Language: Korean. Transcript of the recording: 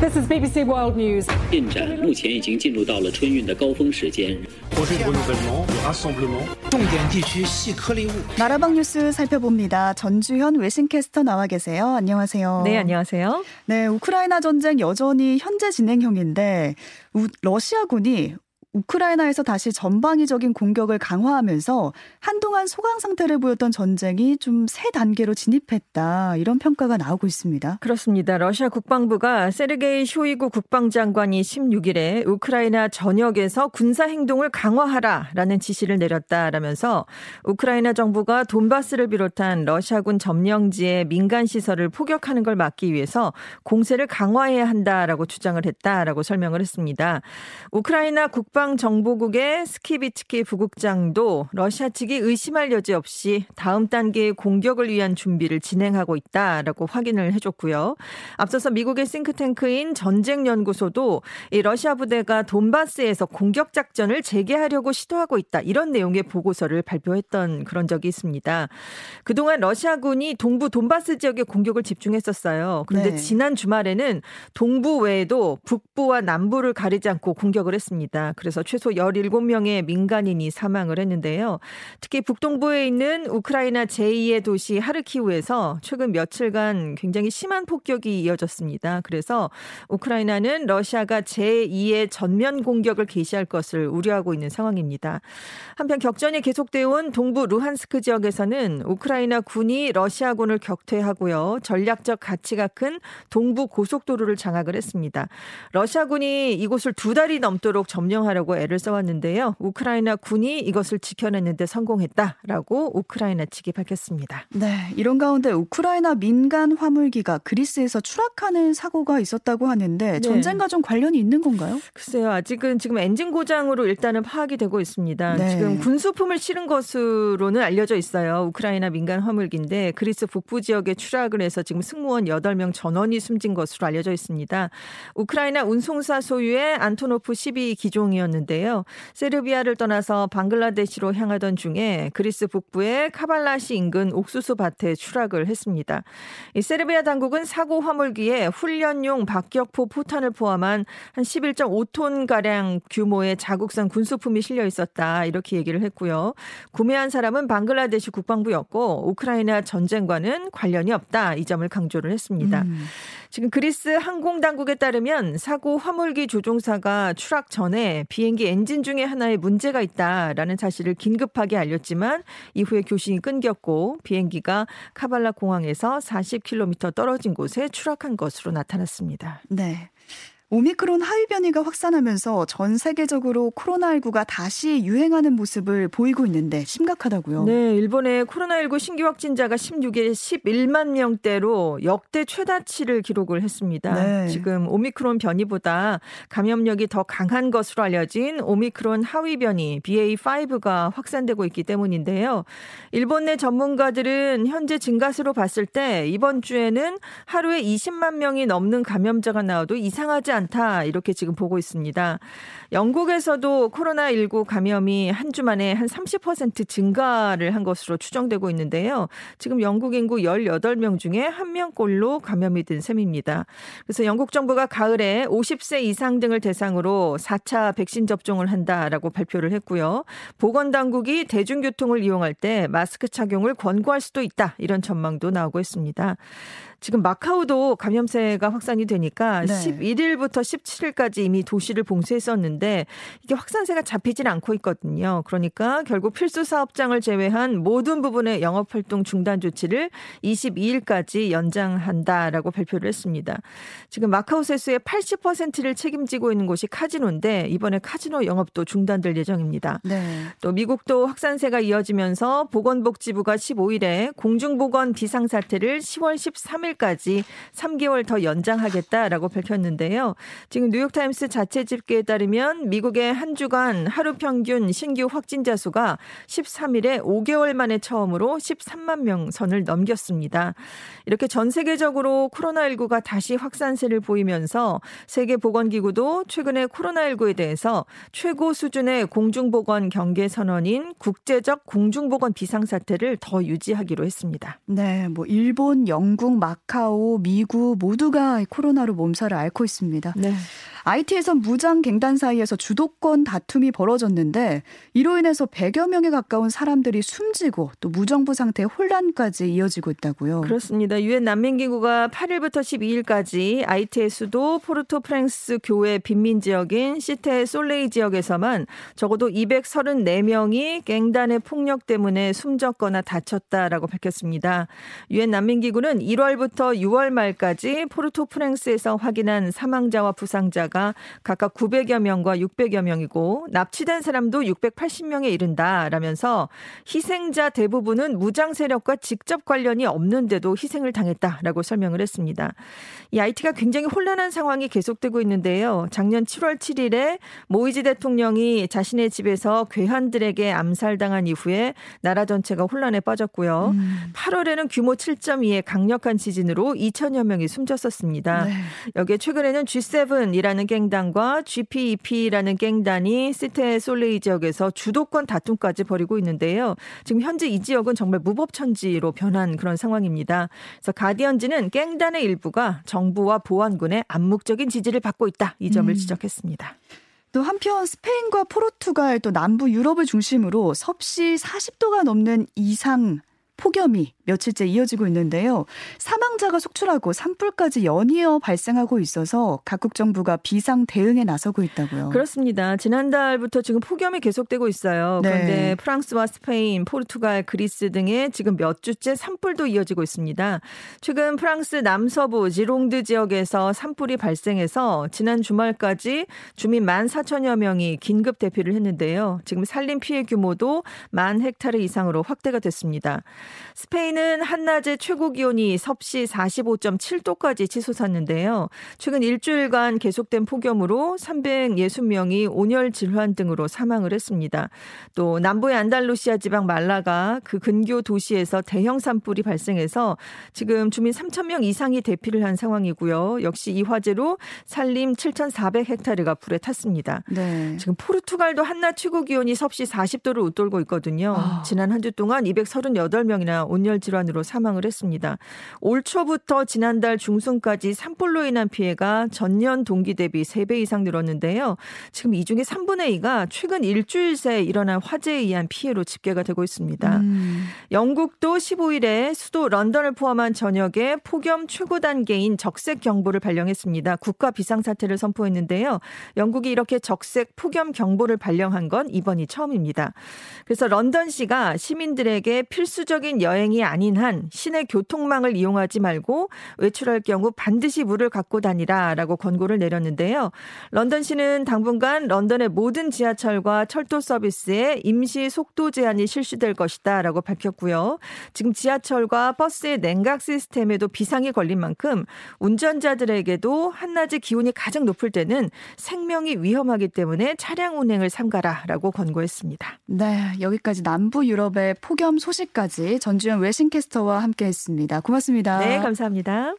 This is BBC World News. 进展目前已经进入到了春运的高峰时间。 重点地区细颗粒物。 나라방 뉴스 살펴봅니다. 전주현 외신캐스터 나와 계세요. 안녕하세요. 네, 안녕하세요. 네, 우크라이나 전쟁 여전히 현재 진행형인데 우, 러시아군이 우크라이나에서 다시 전방위적인 공격을 강화하면서 한동안 소강 상태를 보였던 전쟁이 좀 새 단계로 진입했다. 이런 평가가 나오고 있습니다. 그렇습니다. 러시아 국방부가 세르게이 쇼이구 국방장관이 16일에 우크라이나 전역에서 군사 행동을 강화하라라는 지시를 내렸다라면서 우크라이나 정부가 돈바스를 비롯한 러시아군 점령지의 민간 시설을 포격하는 걸 막기 위해서 공세를 강화해야 한다라고 주장을 했다라고 설명을 했습니다. 우크라이나 국방 정보국의 스키비츠키 부국장도 러시아 측이 의심할 여지 없이 다음 단계의 공격을 위한 준비를 진행하고 있다라고 확인을 해줬고요. 앞서서 미국의 싱크탱크인 전쟁연구소도 이 러시아 부대가 돈바스에서 공격 작전을 재개하려고 시도하고 있다 이런 내용의 보고서를 발표했던 그런 적이 있습니다. 그동안 러시아군이 동부 돈바스 지역에 공격을 집중했었어요. 그런데 네. 지난 주말에는 동부 외에도 북부와 남부를 가리지 않고 공격을 했습니다. 그래서 최소 17명의 민간인이 사망을 했는데요. 특히 북동부에 있는 우크라이나 제2의 도시 하르키우에서 최근 며칠간 굉장히 심한 폭격이 이어졌습니다. 그래서 우크라이나는 러시아가 제2의 전면 공격을 개시할 것을 우려하고 있는 상황입니다. 한편 격전이 계속되어 온 동부 루한스크 지역에서는 우크라이나 군이 러시아군을 격퇴하고요. 전략적 가치가 큰 동부 고속도로를 장악을 했습니다. 러시아군이 이곳을 두 달이 넘도록 점령하 려고 애를 써왔는데요. 우크라이나 군이 이것을 지켜냈는데 성공했다라고 우크라이나 측이 밝혔습니다. 네, 이런 가운데 우크라이나 민간 화물기가 그리스에서 추락하는 사고가 있었다고 하는데 네. 전쟁과 좀 관련이 있는 건가요? 글쎄요, 아직은 지금 엔진 고장으로 일단은 파악이 되고 있습니다. 네. 지금 군수품을 실은 것으로는 알려져 있어요. 우크라이나 민간 화물기인데 그리스 북부 지역에 추락을 해서 지금 승무원 8명 전원이 숨진 것으로 알려져 있습니다. 우크라이나 운송사 소유의 안토노프 12 기종이었 는데요. 세르비아를 떠나서 방글라데시로 향하던 중에 그리스 북부의 카발라시 인근 옥수수 밭에 추락을 했습니다. 이 세르비아 당국은 사고 화물기에 훈련용 박격포 포탄을 포함한 한 11.5톤 가량 규모의 자국산 군수품이 실려 있었다 이렇게 얘기를 했고요. 구매한 사람은 방글라데시 국방부였고 우크라이나 전쟁과는 관련이 없다 이 점을 강조를 했습니다. 음. 지금 그리스 항공 당국에 따르면 사고 화물기 조종사가 추락 전에 비행기 엔진 중에 하나에 문제가 있다라는 사실을 긴급하게 알렸지만 이후에 교신이 끊겼고 비행기가 카발라 공항에서 40km 떨어진 곳에 추락한 것으로 나타났습니다. 네. 오미크론 하위 변이가 확산하면서 전 세계적으로 코로나19가 다시 유행하는 모습을 보이고 있는데 심각하다고요. 네, 일본의 코로나19 신규 확진자가 16일 11만 명대로 역대 최다치를 기록을 했습니다. 네. 지금 오미크론 변이보다 감염력이 더 강한 것으로 알려진 오미크론 하위 변이 BA5가 확산되고 있기 때문인데요. 일본 내 전문가들은 현재 증가수로 봤을 때 이번 주에는 하루에 20만 명이 넘는 감염자가 나와도 이상하지 않다 이렇게 지금 보고 있습니다. 영국에서도 코로나19 감염이 한 주 만에 한 30% 증가를 한 것으로 추정되고 있는데요. 지금 영국 인구 18명 중에 1명꼴로 감염이 든 셈입니다. 그래서 영국 정부가 가을에 50세 이상 등을 대상으로 4차 백신 접종을 한다라고 발표를 했고요. 보건 당국이 대중교통을 이용할 때 마스크 착용을 권고할 수도 있다. 이런 전망도 나오고 있습니다. 지금 마카오도 감염세가 확산이 되니까 네. 11일부터 17일까지 이미 도시를 봉쇄했었는데 이게 확산세가 잡히질 않고 있거든요. 그러니까 결국 필수 사업장을 제외한 모든 부분의 영업 활동 중단 조치를 22일까지 연장한다라고 발표를 했습니다. 지금 마카오 세수의 80%를 책임지고 있는 곳이 카지노인데 이번에 카지노 영업도 중단될 예정입니다. 네. 또 미국도 확산세가 이어지면서 보건복지부가 15일에 공중보건 비상사태를 10월 13 일까지 3개월 더 연장하겠다라고 밝혔는데요. 지금 뉴욕타임스 자체 집계에 따르면 미국의 한 주간 하루 평균 신규 확진자 수가 13일에 5개월 만에 처음으로 13만 명 선을 넘겼습니다. 이렇게 전 세계적으로 코로나19가 다시 확산세를 보이면서 세계보건기구도 최근에 코로나19에 대해서 최고 수준의 공중보건 경계 선언인 국제적 공중보건 비상사태를 더 유지하기로 했습니다. 네, 뭐 일본, 영국, 마카오, 미국 모두가 코로나로 몸살을 앓고 있습니다. 네. IT에서 무장 갱단 사이에서 주도권 다툼이 벌어졌는데 이로 인해서 100여 명에 가까운 사람들이 숨지고 또 무정부 상태의 혼란까지 이어지고 있다고요. 그렇습니다. 유엔 난민기구가 8일부터 12일까지 IT의 수도 포르토 프랑스 교회 빈민 지역인 시테 솔레이 지역에서만 적어도 234명이 갱단의 폭력 때문에 숨졌거나 다쳤다라고 밝혔습니다. 유엔 난민기구는 1월부터 6월 말까지 포르토 프랑스에서 확인한 사망자와 부상자가 사망자가 각각 900여 명과 600여 명이고 납치된 사람도 680명에 이른다라면서 희생자 대부분은 무장 세력과 직접 관련이 없는데도 희생을 당했다라고 설명을 했습니다. 이 IT가 굉장히 혼란한 상황이 계속되고 있는데요. 작년 7월 7일에 모이지 대통령이 자신의 집에서 괴한들에게 암살당한 이후에 나라 전체가 혼란에 빠졌고요. 음. 8월에는 규모 7.2의 강력한 지진으로 2천여 명이 숨졌었습니다. 네. 여기에 최근에는 G7이라는 갱단과 GPEP라는 갱단이 시테 솔레이 지역에서 주도권 다툼까지 벌이고 있는데요. 지금 현재 이 지역은 정말 무법천지로 변한 그런 상황입니다. 그래서 가디언지는 갱단의 일부가 정부와 보안군의 암묵적인 지지를 받고 있다. 이 점을 음. 지적했습니다. 또 한편 스페인과 포르투갈 또 남부 유럽을 중심으로 섭씨 40도가 넘는 이상 폭염이 며칠째 이어지고 있는데요. 사망자가 속출하고 산불까지 연이어 발생하고 있어서 각국 정부가 비상 대응에 나서고 있다고요. 그렇습니다. 지난달부터 지금 폭염이 계속되고 있어요. 네. 그런데 프랑스와 스페인, 포르투갈, 그리스 등에 지금 몇 주째 산불도 이어지고 있습니다. 최근 프랑스 남서부 지롱드 지역에서 산불이 발생해서 지난 주말까지 주민 1만 4천여 명이 긴급 대피를 했는데요. 지금 산림 피해 규모도 만 헥타르 이상으로 확대가 됐습니다. 스페인 은 한낮에 최고 기온이 섭씨 45.7도까지 치솟았는데요. 최근 일주일간 계속된 폭염으로 360명이 온열 질환 등으로 사망을 했습니다. 또 남부의 안달루시아 지방 말라가 그 근교 도시에서 대형 산불이 발생해서 지금 주민 3천 명 이상이 대피를 한 상황이고요. 역시 이 화재로 산림 7,400헥타르가 불에 탔습니다. 네. 지금 포르투갈도 한낮 최고 기온이 섭씨 40도를 웃돌고 있거든요. 아. 지난 한 주 동안 238명 2명이나 온열 질환으로 사망을 했습니다. 올 초부터 지난달 중순까지 산불로 인한 피해가 전년 동기 대비 3배 이상 늘었는데요. 지금 이 중에 3분의 2가 최근 일주일 새에 일어난 화재에 의한 피해로 집계가 되고 있습니다. 음. 영국도 15일에 수도 런던을 포함한 전역에 폭염 최고 단계인 적색 경보를 발령했습니다. 국가 비상사태를 선포했는데요. 영국이 이렇게 적색 폭염 경보를 발령한 건 이번이 처음입니다. 그래서 런던시가 시민들에게 필수적인 여행이 아닌 한 시내 교통망을 이용하지 말고 외출할 경우 반드시 물을 갖고 다니라라고 권고를 내렸는데요. 런던시는 당분간 런던의 모든 지하철과 철도 서비스에 임시 속도 제한이 실시될 것이다라고 밝혔고요. 지금 지하철과 버스의 냉각 시스템에도 비상이 걸린 만큼 운전자들에게도 한낮의 기온이 가장 높을 때는 생명이 위험하기 때문에 차량 운행을 삼가라라고 권고했습니다. 네, 여기까지 남부 유럽의 폭염 소식까지 전주현 외신 캐스터와 함께했습니다. 고맙습니다. 네, 감사합니다.